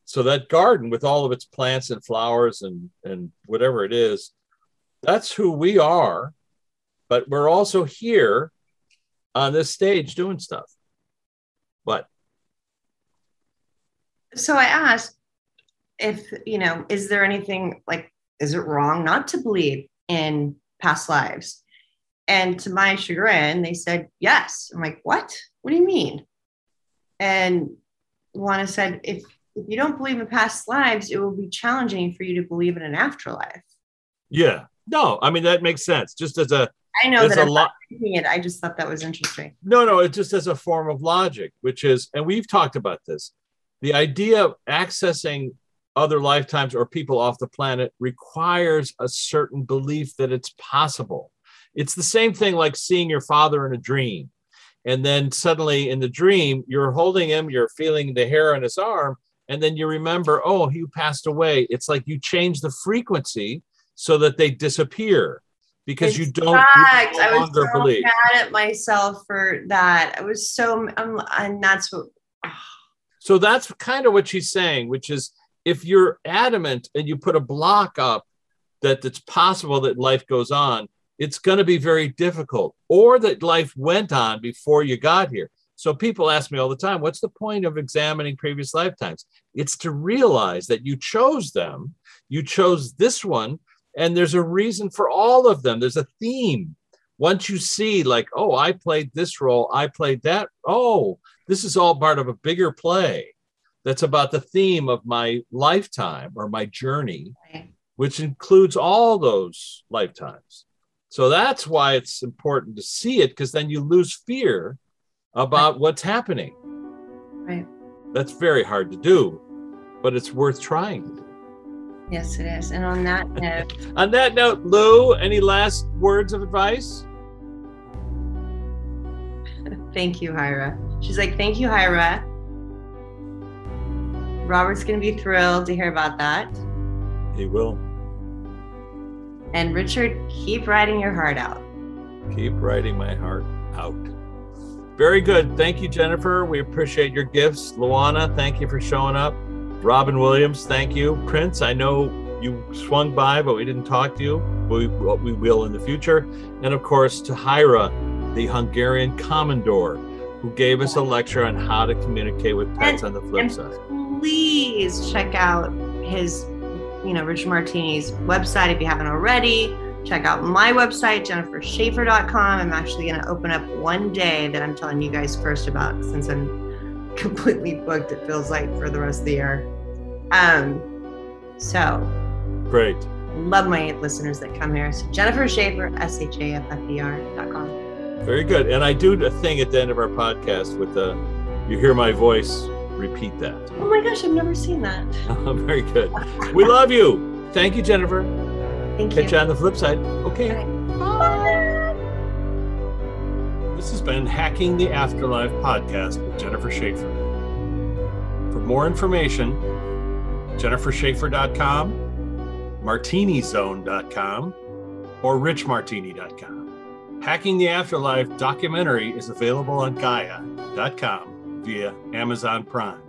So that garden with all of its plants and flowers and and whatever it is that's who we are. But we're also here on this stage doing stuff. But so I asked if, you know, is there anything like, is it wrong not to believe in past lives? And to my chagrin, they said yes. I'm like, what? What do you mean? And Luana said, if, if you don't believe in past lives, it will be challenging for you to believe in an afterlife. Yeah. No, I mean, that makes sense. Just as a, I know that I'm lo- it. I just thought that was interesting. No, no, it just as a form of logic, which is, and we've talked about this the idea of accessing other lifetimes or people off the planet requires a certain belief that it's possible. It's the same thing like seeing your father in a dream. And then suddenly in the dream, you're holding him, you're feeling the hair on his arm, and then you remember, oh, he passed away. It's like you change the frequency so that they disappear because you don't you no I was so believe. mad at myself for that. I was so, um, and that's what. Oh so that's kind of what she's saying, which is if you're adamant and you put a block up that it's possible that life goes on, it's going to be very difficult, or that life went on before you got here. So people ask me all the time, what's the point of examining previous lifetimes? It's to realize that you chose them, you chose this one, and there's a reason for all of them. There's a theme. Once you see, like, oh, I played this role, I played that. Oh, this is all part of a bigger play that's about the theme of my lifetime or my journey, which includes all those lifetimes. So that's why it's important to see it because then you lose fear about what's happening. Right. That's very hard to do, but it's worth trying. Yes, it is. And on that note, on that note, Lou, any last words of advice? Thank you, Hira. She's like, Thank you, Hira. Robert's going to be thrilled to hear about that. He will. And Richard, keep writing your heart out. Keep writing my heart out. Very good. Thank you, Jennifer. We appreciate your gifts. Luana, thank you for showing up. Robin Williams, thank you. Prince, I know you swung by, but we didn't talk to you. We, we will in the future. And of course, to Hira, the Hungarian Komondor who gave us a lecture on how to communicate with pets and, on the flip side. Please check out his, you know, Richard Martini's website if you haven't already. Check out my website, jennifershaffer.com. I'm actually going to open up one day that I'm telling you guys first about since I'm completely booked, it feels like, for the rest of the year. Um, so great. Love my listeners that come here. So Jennifer Shaffer, S H A F F E R.com. Very good. And I do a thing at the end of our podcast with the you hear my voice, repeat that. Oh my gosh, I've never seen that. Very good. We love you. Thank you, Jennifer. Thank Catch you. Catch you on the flip side. Okay. Bye. This has been Hacking the Afterlife podcast with Jennifer Shaffer. For more information, jennifershaffer.com, martinizone.com, or richmartini.com. Hacking the Afterlife documentary is available on Gaia.com via Amazon Prime.